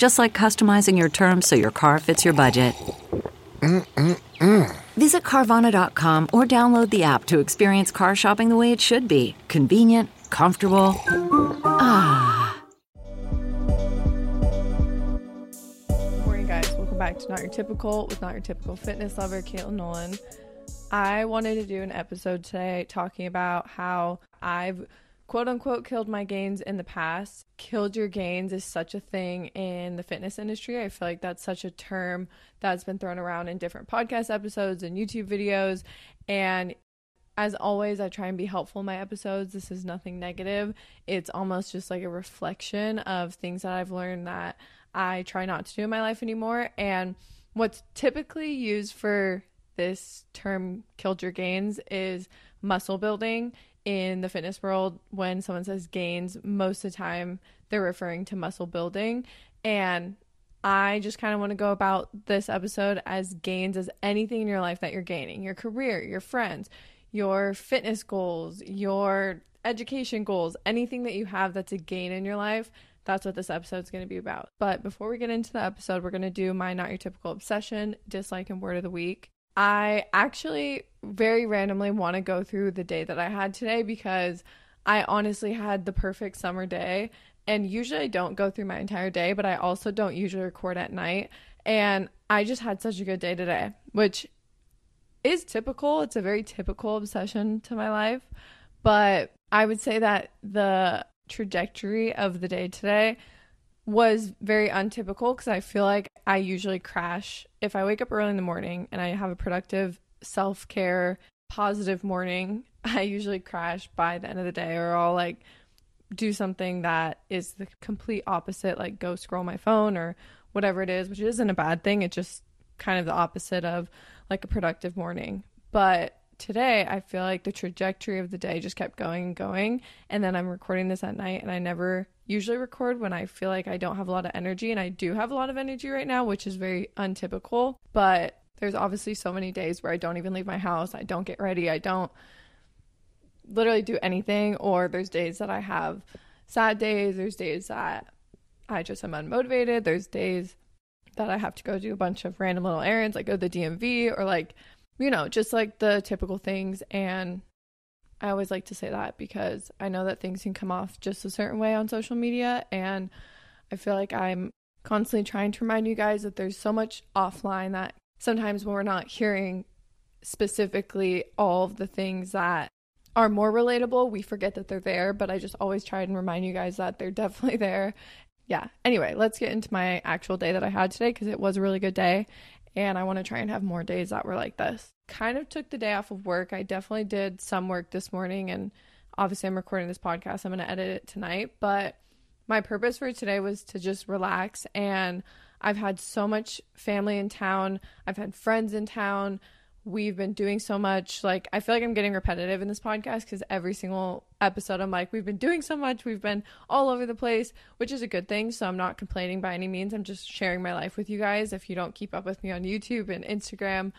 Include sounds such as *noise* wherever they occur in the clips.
Just like customizing your terms so your car fits your budget. Mm-mm-mm. Visit Carvana.com or download the app to experience car shopping the way it should be convenient, comfortable. Ah. Morning, guys. Welcome back to Not Your Typical with Not Your Typical Fitness Lover, Katelynn Nolan. I wanted to do an episode today talking about how I've quote unquote killed my gains in the past. Killed your gains is such a thing in the fitness industry. I feel like that's such a term that's been thrown around in different podcast episodes and YouTube videos. And as always, I try and be helpful in my episodes. This is nothing negative. It's almost just like a reflection of things that I've learned that I try not to do in my life anymore. And what's typically used for this term killed your gains is muscle building in the fitness world when someone says gains most of the time they're referring to muscle building and I just kind of want to go about this episode as gains as anything in your life that you're gaining your career, your friends, your fitness goals, your education goals, anything that you have that's a gain in your life. That's what this episode is going to be about. But before we get into the episode, we're going to do my not your typical obsession, dislike, and word of the week. I actually very randomly want to go through the day that I had today because I honestly had the perfect summer day. And usually I don't go through my entire day, but I also don't usually record at night. And I just had such a good day today, which is typical. It's a very typical obsession to my life. But I would say that the trajectory of the day today was very untypical because I feel like I usually crash if I wake up early in the morning and I have a productive self care, positive morning. *laughs* I usually crash by the end of the day, or I'll like do something that is the complete opposite, like go scroll my phone or whatever it is, which isn't a bad thing. It's just kind of the opposite of like a productive morning. But today, I feel like the trajectory of the day just kept going and going. And then I'm recording this at night, and I never usually record when I feel like I don't have a lot of energy. And I do have a lot of energy right now, which is very untypical. But there's obviously so many days where I don't even leave my house, I don't get ready, I don't literally do anything. Or there's days that I have sad days, there's days that I just am unmotivated, there's days that I have to go do a bunch of random little errands, like go to the DMV or like you know, just like the typical things. And I always like to say that because I know that things can come off just a certain way on social media. And I feel like I'm constantly trying to remind you guys that there's so much offline that sometimes when we're not hearing specifically all of the things that are more relatable, we forget that they're there. But I just always try and remind you guys that they're *laughs* definitely there. Yeah. Anyway, let's get into my actual day that I had today because it was a really good day and I want to try and have more days that were like this. Kind of took the day off of work. I definitely did some work this morning, and obviously, I'm recording this podcast. I'm going to edit it tonight, but my purpose for today was to just relax. And I've had so much family in town, I've had friends in town we've been doing so much like i feel like i'm getting repetitive in this podcast because every single episode i'm like we've been doing so much we've been all over the place which is a good thing. So i'm not complaining by any means. I'm just sharing my life with you guys. If you don't keep up with me on youtube and instagram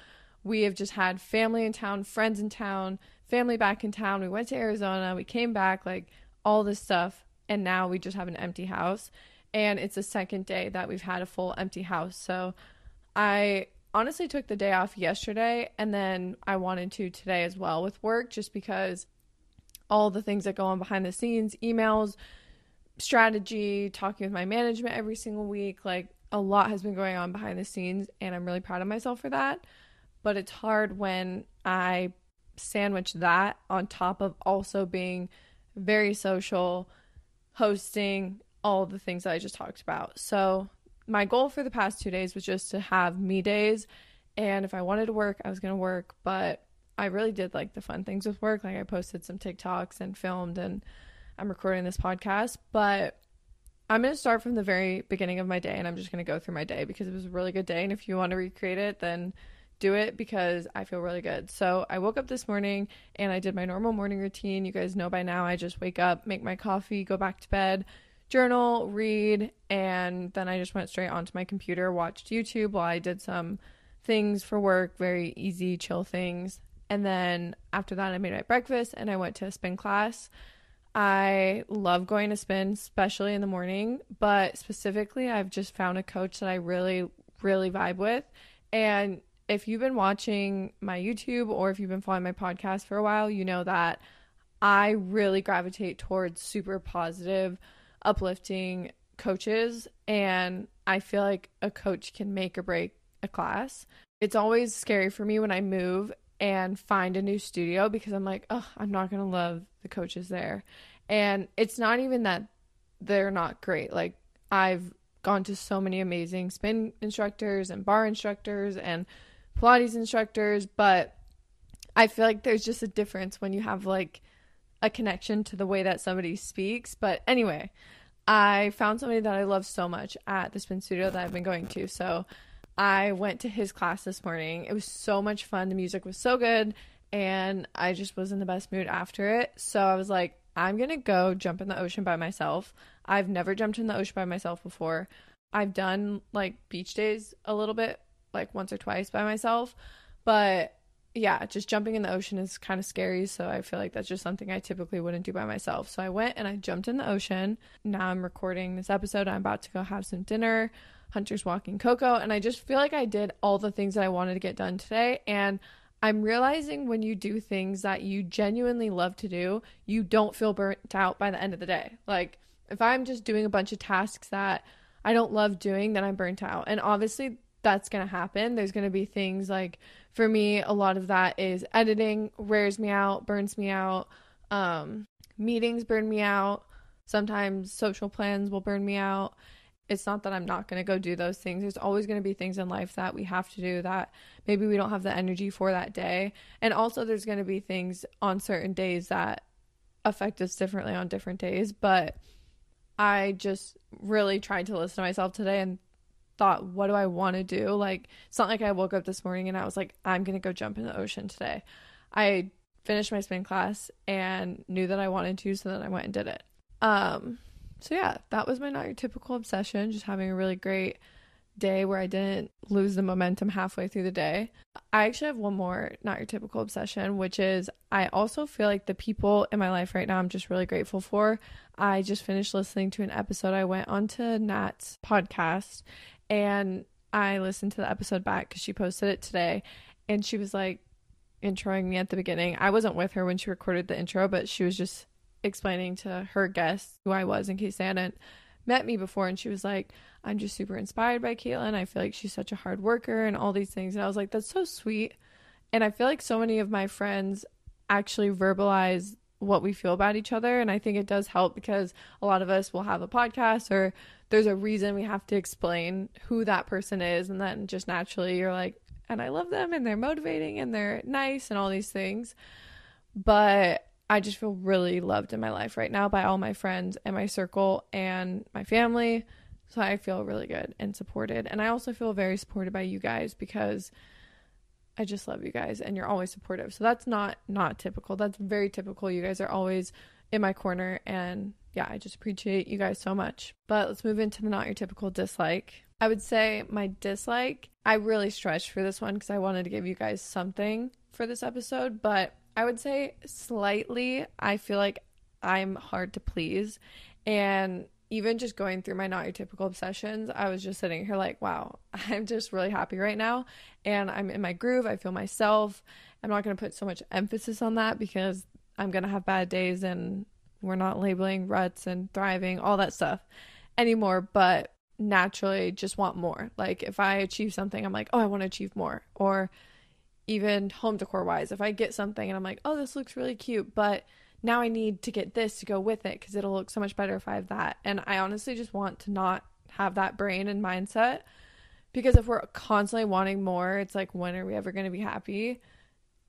we have just had family in town friends in town family back in town. We went to arizona we came back like all this stuff. And now we just have an empty house. And it's the second day that we've had a full empty house. So i honestly took the day off yesterday and then I wanted to today as well with work just because all the things that go on behind the scenes, emails, strategy, talking with my management every single week, like a lot has been going on behind the scenes and I'm really proud of myself for that. But it's hard when I sandwich that on top of also being very social, hosting, all the things that I just talked about. So, my goal for the past two days was just to have me days. And if I wanted to work, I was going to work. But I really did like the fun things with work. Like, I posted some TikToks and filmed, and I'm recording this podcast. But I'm going to start from the very beginning of my day and I'm just going to go through my day because it was a really good day. And if you want to recreate it, then do it because I feel really good. So I woke up this morning and I did my normal morning routine. You guys know by now I just wake up, make my coffee, go back to bed, journal, read, and then I just went straight onto my computer, watched YouTube while I did some things for work, very easy, chill things. And then after that, I made my breakfast and I went to a spin class. I love going to spin, especially in the morning, but specifically, I've just found a coach that I really, really vibe with. And if you've been watching my YouTube or if you've been following my podcast for a while, you know that I really gravitate towards super positive, uplifting coaches. And I feel like a coach can make or break a class. It's always scary for me when I move and find a new studio because I'm like, oh, I'm not going to love the coaches there. And it's not even that they're not great. Like, I've gone to so many amazing spin instructors and bar instructors and Pilates instructors, but I feel like there's just a difference when you have like a connection to the way that somebody speaks. But anyway, I found somebody that I love so much at the spin studio that I've been going to. So I went to his class this morning. It was so much fun. The music was so good, and I just was in the best mood after it. So I was like, I'm going to go jump in the ocean by myself. I've never jumped in the ocean by myself before. I've done like beach days a little bit, like once or twice by myself, but yeah, just jumping in the ocean is kind of scary. So I feel like that's just something I typically wouldn't do by myself. So I went and I jumped in the ocean. Now I'm recording this episode. I'm about to go have some dinner. Hunter's walking Coco. And I just feel like I did all the things that I wanted to get done today. And I'm realizing when you do things that you genuinely love to do, you don't feel burnt out by the end of the day. Like if I'm just doing a bunch of tasks that I don't love doing, then I'm burnt out. And obviously, that's going to happen. There's going to be things like for me, a lot of that is editing wears me out, burns me out. Um, meetings burn me out. Sometimes social plans will burn me out it's not that I'm not going to go do those things. There's always going to be things in life that we have to do that maybe we don't have the energy for that day. And also, there's going to be things on certain days that affect us differently on different days. But I just really tried to listen to myself today and thought, what do I want to do? Like, it's not like I woke up this morning and I was like, I'm going to go jump in the ocean today. I finished my spin class and knew that I wanted to, so then I went and did it. Um, so yeah, that was my not your typical obsession, just having a really great day where I didn't lose the momentum halfway through the day. I actually have one more not your typical obsession, which is I also feel like the people in my life right now I'm just really grateful for. I just finished listening to an episode. I went onto Nat's podcast and I listened to the episode back because she posted it today and she was like introing me at the beginning. I wasn't with her when she recorded the intro, but she was just explaining to her guests who I was in case they hadn't met me before. And she was like, I'm just super inspired by Katelynn. I feel like she's such a hard worker and all these things. And I was like, that's so sweet. And I feel like so many of my friends actually verbalize what we feel about each other. And I think it does help because a lot of us will have a podcast or there's a reason we have to explain who that person is. And then just naturally you're like, and I love them and they're motivating and they're nice and all these things. But I just feel really loved in my life right now by all my friends and my circle and my family. So I feel really good and supported. And I also feel very supported by you guys because I just love you guys and you're always supportive. So that's not not typical. That's very typical. You guys are always in my corner and yeah, I just appreciate you guys so much. But let's move into the not your typical dislike. I would say my dislike, I really stretched for this one because I wanted to give you guys something for this episode, but I would say slightly. I feel like I'm hard to please. And even just going through my not your typical obsessions, I was just sitting here like, wow, *laughs* I'm just really happy right now. And I'm in my groove. I feel myself. I'm not going to put so much emphasis on that because I'm going to have bad days and we're not labeling ruts and thriving, all that stuff anymore. But naturally, just want more. Like if I achieve something, I'm like, oh, I want to achieve more. Or even home decor wise. If I get something and I'm like, oh, this looks really cute, but now I need to get this to go with it because it'll look so much better if I have that. And I honestly just want to not have that brain and mindset because if we're constantly wanting more, it's like, when are we ever going to be happy?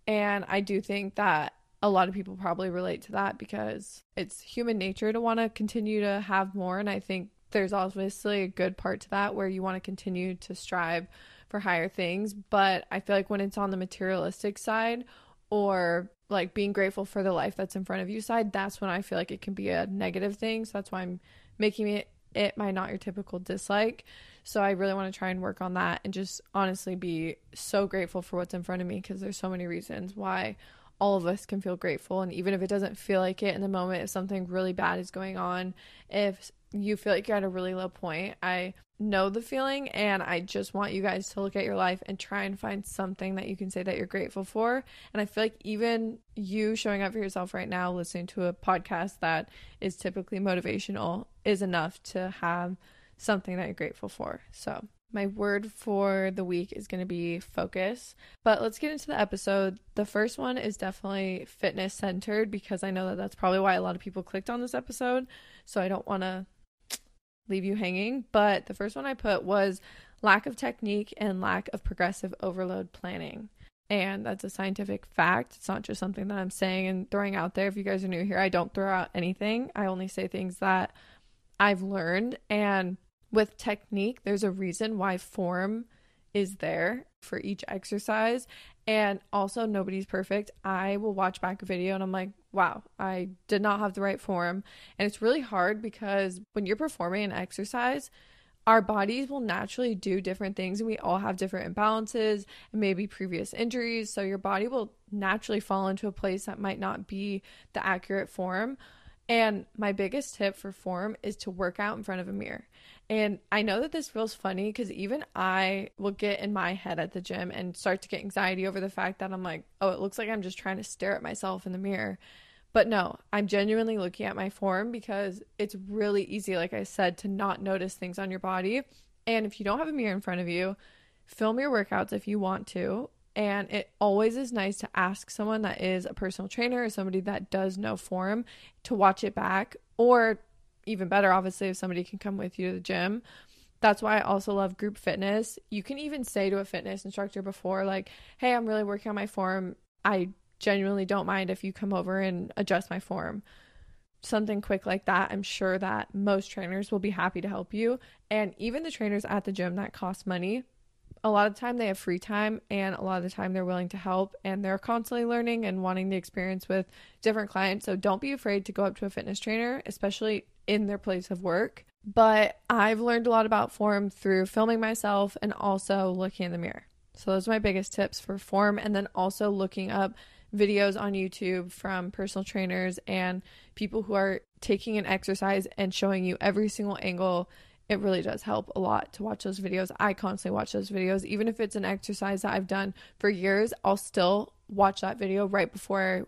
And I do think that a lot of people probably relate to that because it's human nature to want to continue to have more. And I think there's obviously a good part to that where you want to continue to strive for higher things. But I feel like when it's on the materialistic side or like being grateful for the life that's in front of you side, that's when I feel like it can be a negative thing. So that's why I'm making it it my not your typical dislike. So I really want to try and work on that and just honestly be so grateful for what's in front of me because there's so many reasons why all of us can feel grateful and even if it doesn't feel like it in the moment if something really bad is going on, if you feel like you're at a really low point, I know the feeling and I just want you guys to look at your life and try and find something that you can say that you're grateful for. And I feel like even you showing up for yourself right now, listening to a podcast that is typically motivational, is enough to have something that you're grateful for. So, my word for the week is going to be focus. But let's get into the episode. The first one is definitely fitness centered because I know that that's probably why a lot of people clicked on this episode. So I don't want to leave you hanging. But the first one I put was lack of technique and lack of progressive overload planning. And that's a scientific fact. It's not just something that I'm saying and throwing out there. If you guys are new here, I don't throw out anything. I only say things that I've learned. And with technique, there's a reason why form is there for each exercise. And also, nobody's perfect. I will watch back a video and I'm like, wow, I did not have the right form. And it's really hard because when you're performing an exercise, our bodies will naturally do different things and we all have different imbalances and maybe previous injuries. So your body will naturally fall into a place that might not be the accurate form. And my biggest tip for form is to work out in front of a mirror. And I know that this feels funny because even I will get in my head at the gym and start to get anxiety over the fact that I'm like, oh, it looks like I'm just trying to stare at myself in the mirror. But no, I'm genuinely looking at my form because it's really easy, like I said, to not notice things on your body. And if you don't have a mirror in front of you, film your workouts if you want to. And it always is nice to ask someone that is a personal trainer or somebody that does know form to watch it back. Or even better, obviously, if somebody can come with you to the gym. That's why I also love group fitness. You can even say to a fitness instructor before, like, hey, I'm really working on my form. I genuinely don't mind if you come over and adjust my form. Something quick like that, I'm sure that most trainers will be happy to help you. And even the trainers at the gym that cost money, a lot of the time they have free time and a lot of the time they're willing to help and they're constantly learning and wanting the experience with different clients. So don't be afraid to go up to a fitness trainer, especially in their place of work. But I've learned a lot about form through filming myself and also looking in the mirror. So those are my biggest tips for form and then also looking up videos on YouTube from personal trainers and people who are taking an exercise and showing you every single angle it really does help a lot to watch those videos. I constantly watch those videos. Even if it's an exercise that I've done for years, I'll still watch that video right before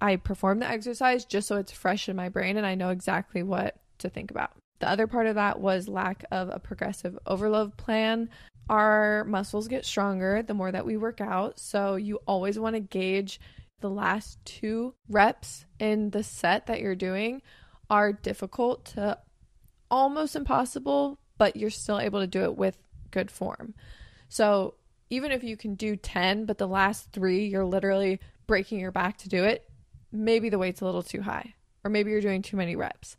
I perform the exercise just so it's fresh in my brain and I know exactly what to think about. The other part of that was lack of a progressive overload plan. Our muscles get stronger the more that we work out. So you always want to gauge the last two reps in the set that you're doing are difficult to almost impossible, but you're still able to do it with good form. So even if you can do 10, but the last three, you're literally breaking your back to do it, maybe the weight's a little too high, or maybe you're doing too many reps.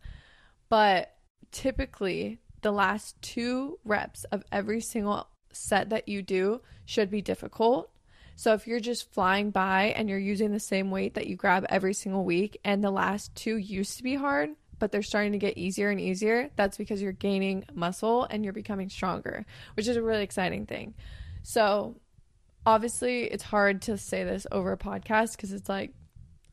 But typically, the last two reps of every single set that you do should be difficult. So if you're just flying by and you're using the same weight that you grab every single week, and the last two used to be hard, but they're starting to get easier and easier, that's because you're gaining muscle and you're becoming stronger, which is a really exciting thing. So, obviously, it's hard to say this over a podcast because it's like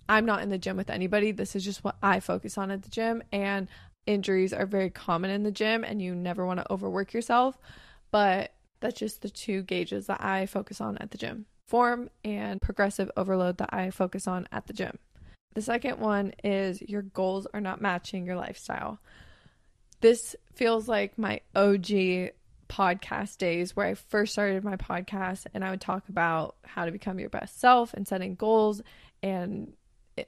I'm not in the gym with anybody. This is just what I focus on at the gym, and injuries are very common in the gym, and you never want to overwork yourself. But that's just the two gauges that I focus on at the gym form and progressive overload that I focus on at the gym. The second one is your goals are not matching your lifestyle. This feels like my OG podcast days where I first started my podcast and I would talk about how to become your best self and setting goals and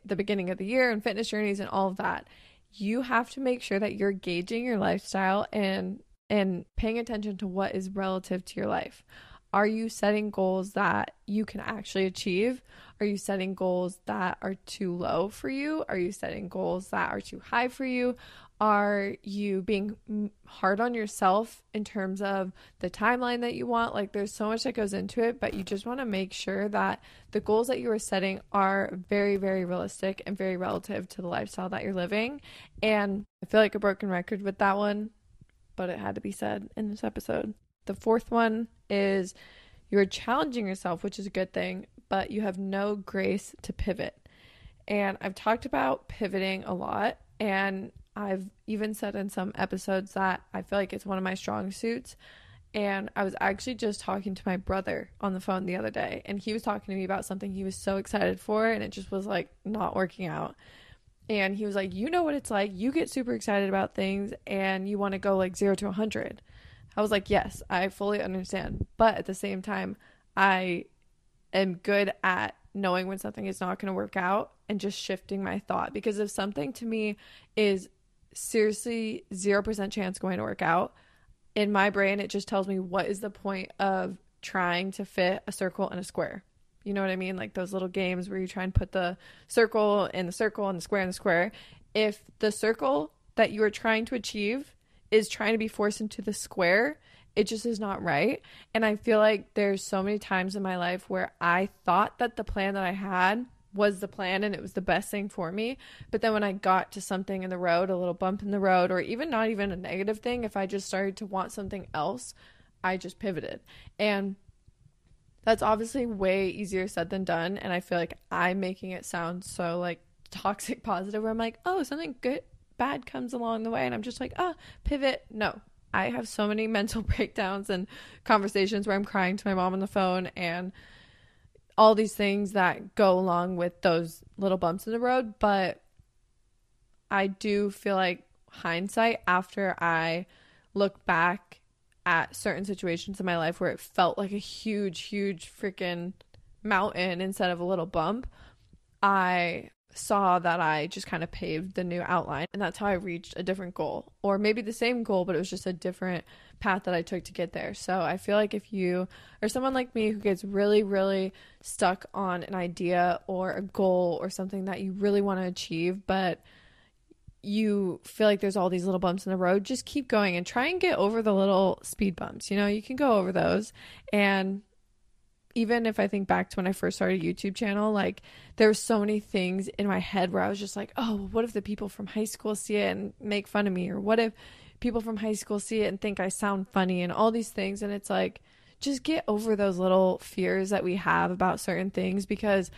the beginning of the year and fitness journeys and all of that. You have to make sure that you're gauging your lifestyle and and paying attention to what is relative to your life. Are you setting goals that you can actually achieve? Are you setting goals that are too low for you? Are you setting goals that are too high for you? Are you being hard on yourself in terms of the timeline that you want? Like, there's so much that goes into it, but you just want to make sure that the goals that you are setting are very, very realistic and very relative to the lifestyle that you're living. And I feel like a broken record with that one, but it had to be said in this episode. The fourth one is you're challenging yourself, which is a good thing, but you have no grace to pivot. And I've talked about pivoting a lot, and I've even said in some episodes that I feel like it's one of my strong suits. And I was actually just talking to my brother on the phone the other day, and he was talking to me about something he was so excited for, and it just was like not working out. And he was like, You know what it's like. You get super excited about things and you want to go like zero to 100. I was like, Yes, I fully understand. But at the same time, I am good at knowing when something is not going to work out and just shifting my thought. Because if something to me is seriously 0% chance going to work out, in my brain, it just tells me what is the point of trying to fit a circle in a square. You know what I mean? Like those little games where you try and put the circle in the circle and the square in the square. If the circle that you are trying to achieve is trying to be forced into the square, it just is not right. And I feel like there's so many times in my life where I thought that the plan that I had was the plan and it was the best thing for me. But then when I got to something in the road, a little bump in the road, or even not even a negative thing, if I just started to want something else, I just pivoted. And that's obviously way easier said than done. And I feel like I'm making it sound so like toxic *laughs* positive where I'm like, oh, something good, bad comes along the way. And I'm just like, oh, pivot. No, I have so many *laughs* mental breakdowns and conversations where I'm crying to my mom on the phone and all these things that go along with those little bumps in the road. But I do feel like hindsight after I look back at certain situations in my life where it felt like a huge, huge freaking mountain instead of a little bump, I saw that I just kind of paved the new outline. And that's how I reached a different goal, or maybe the same goal, but it was just a different path that I took to get there. So I feel like if you or someone like me who gets really, really stuck on an idea or a goal or something that you really want to achieve, but you feel like there's all these little bumps in the road, just keep going and try and get over the little speed bumps. You know, you can go over those and even if I think back to when I first started a YouTube channel, like there were so many things in my head where I was just like, oh, what if the people from high school see it and make fun of me? Or what if people from high school see it and think I sound funny and all these things? And it's like, just get over those little fears that we have about certain things because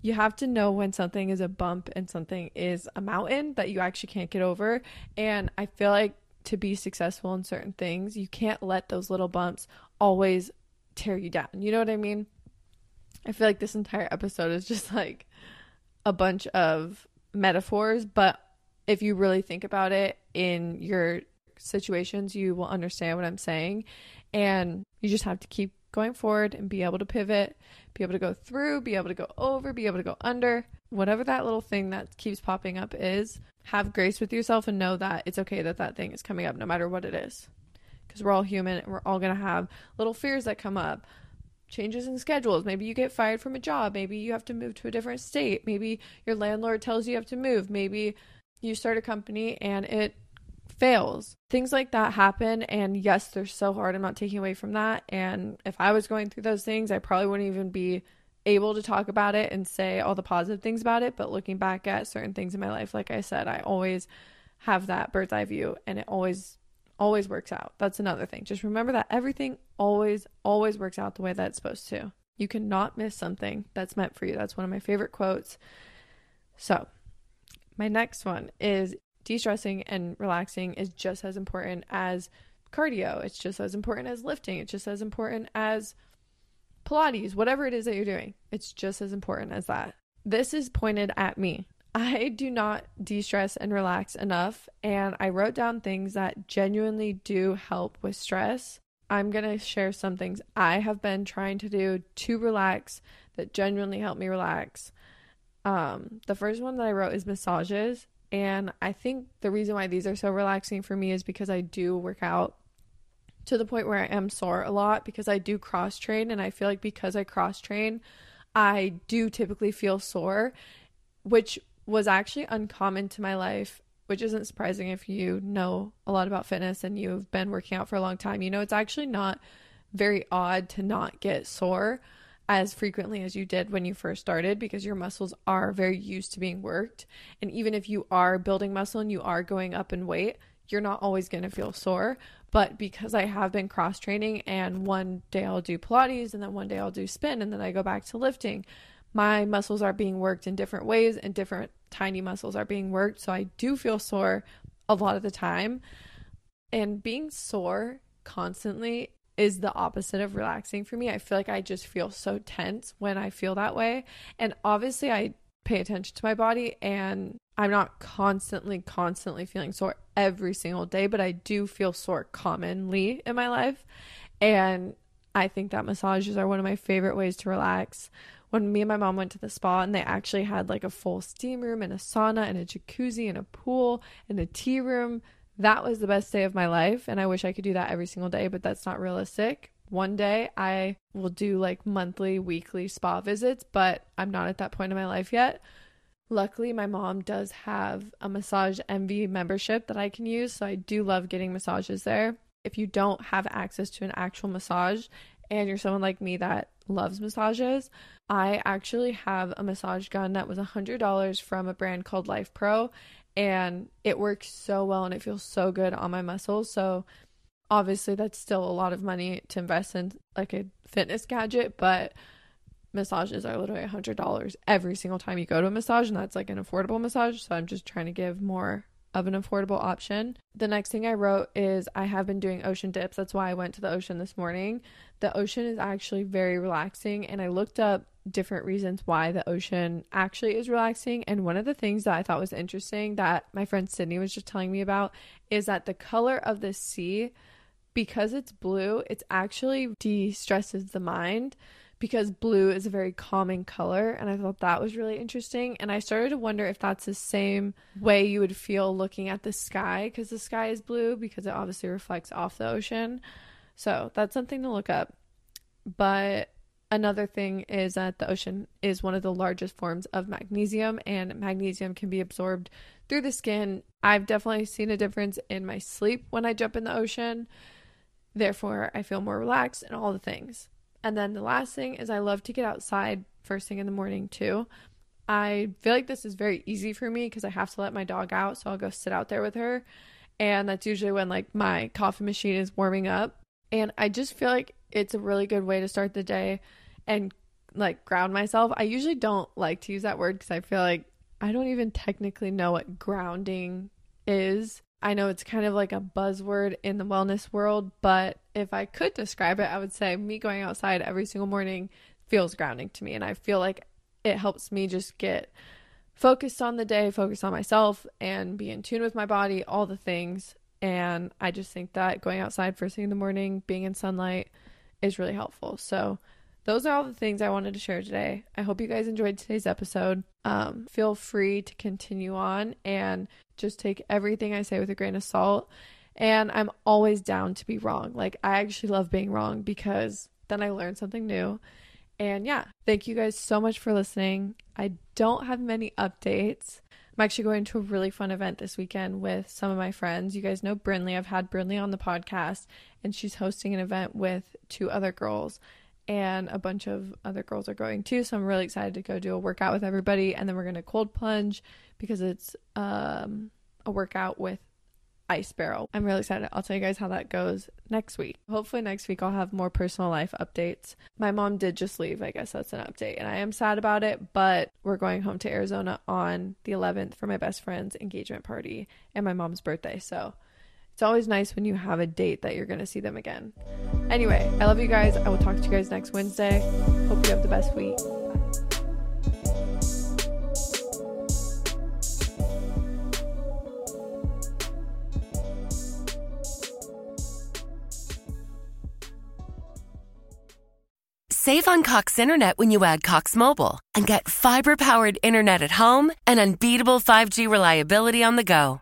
you have to know when something is a bump and something is a mountain that you actually can't get over. And I feel like to be successful in certain things, you can't let those little bumps always tear you down. You know what I mean? I feel like this entire episode is just like a bunch of metaphors, but if you really think about it in your situations, you will understand what I'm saying. And you just have to keep going forward and be able to pivot, be able to go through, be able to go over, be able to go under. Whatever that little thing that keeps popping up is, have grace with yourself and know that it's okay that that thing is coming up no matter what it is because we're all human and we're all going to have little fears that come up. Changes in schedules. Maybe you get fired from a job. Maybe you have to move to a different state. Maybe your landlord tells you you have to move. Maybe you start a company and it fails. Things like that happen and yes they're so hard. I'm not taking away from that. And if i was going through those things i probably wouldn't even be able to talk about it and say all the positive things about it. But looking back at certain things in my life like i said i always have that bird's eye view and it always always works out. That's another thing. Just remember that everything always, always works out the way that it's supposed to. You cannot miss something that's meant for you. That's one of my favorite quotes. So, my next one is de stressing and relaxing is just as important as cardio. It's just as important as lifting. It's just as important as Pilates, whatever it is that you're doing. It's just as important as that. This is pointed at me. I do not de stress and relax enough. And I wrote down things that genuinely do help with stress. I'm going to share some things I have been trying to do to relax that genuinely help me relax. Um, the first one that I wrote is massages. And I think the reason why these are so relaxing for me is because I do work out to the point where I am sore a lot because I do cross train. And I feel like because I cross train, I do typically feel sore, which was actually uncommon to my life which isn't surprising if you know a lot about fitness and you've been working out for a long time. You know, it's actually not very odd to not get sore as frequently as you did when you first started because your muscles are very used to being worked. And even if you are building muscle and you are going up in weight, you're not always going to feel sore. But because I have been cross training and one day I'll do Pilates and then one day I'll do spin and then I go back to lifting, my muscles are being worked in different ways and different tiny muscles are being worked. So I do feel sore a lot of the time. And being sore constantly is the opposite of relaxing for me. I feel like I just feel so tense when I feel that way. And obviously, I pay attention to my body and I'm not constantly, constantly feeling sore every single day, but I do feel sore commonly in my life. And I think that massages are one of my favorite ways to relax when me and my mom went to the spa and they actually had like a full steam room and a sauna and a jacuzzi and a pool and a tea room. That was the best day of my life. And I wish I could do that every single day, but that's not realistic. One day I will do like monthly, weekly spa visits, but I'm not at that point in my life yet. Luckily, my mom does have a Massage Envy membership that I can use. So I do love getting massages there. If you don't have access to an actual massage and you're someone like me that loves massages, I actually have a massage gun that was $100 from a brand called Life Pro and it works so well and it feels so good on my muscles. So obviously that's still a lot of money to invest in like a fitness gadget, but massages are literally $100 every single time you go to a massage and that's like an affordable massage. So I'm just trying to give more of an affordable option. The next thing I wrote is I have been doing ocean dips. That's why I went to the ocean this morning. The ocean is actually very relaxing, and I looked up different reasons why the ocean actually is relaxing. And one of the things that I thought was interesting that my friend Sydney was just telling me about is that the color of the sea, because it's blue, it actually de stresses the mind because blue is a very calming color and I thought that was really interesting and I started to wonder if that's the same way you would feel looking at the sky cuz the sky is blue because it obviously reflects off the ocean. So, that's something to look up. But another thing is that the ocean is one of the largest forms of magnesium and magnesium can be absorbed through the skin. I've definitely seen a difference in my sleep when I jump in the ocean. Therefore, I feel more relaxed and all the things. And then the last thing is I love to get outside first thing in the morning too. I feel like this is very easy for me because I have to let my dog out, so I'll go sit out there with her. And that's usually when like my coffee machine is warming up. And I just feel like it's a really good way to start the day and like ground myself. I usually don't like to use that word because I feel like I don't even technically know what grounding is. I know it's kind of like a buzzword in the wellness world, but if I could describe it, I would say me going outside every single morning feels grounding to me. And I feel like it helps me just get focused on the day, focus on myself, and be in tune with my body, all the things. And I just think that going outside first thing in the morning, being in sunlight is really helpful. So, those are all the things I wanted to share today. I hope you guys enjoyed today's episode. Um, feel free to continue on and just take everything I say with a grain of salt. And I'm always down to be wrong. Like, I actually love being wrong because then I learn something new. And yeah, thank you guys so much for listening. I don't have many updates. I'm actually going to a really fun event this weekend with some of my friends. You guys know Brinley. I've had Brinley on the podcast, and she's hosting an event with two other girls and a bunch of other girls are going too. So I'm really excited to go do a workout with everybody. And then we're going to cold plunge because it's um, a workout with Ice Barrel. I'm really excited. I'll tell you guys how that goes next week. Hopefully, next week I'll have more personal life updates. My mom did just leave. I guess that's an update. And I am sad about it, but we're going home to Arizona on the 11th for my best friend's engagement party and my mom's birthday. So it's always nice when you have a date that you're going to see them again. Anyway, I love you guys. I will talk to you guys next Wednesday. Hope you have the best week. Save on Cox Internet when you add Cox Mobile and get fiber powered internet at home and unbeatable 5G reliability on the go.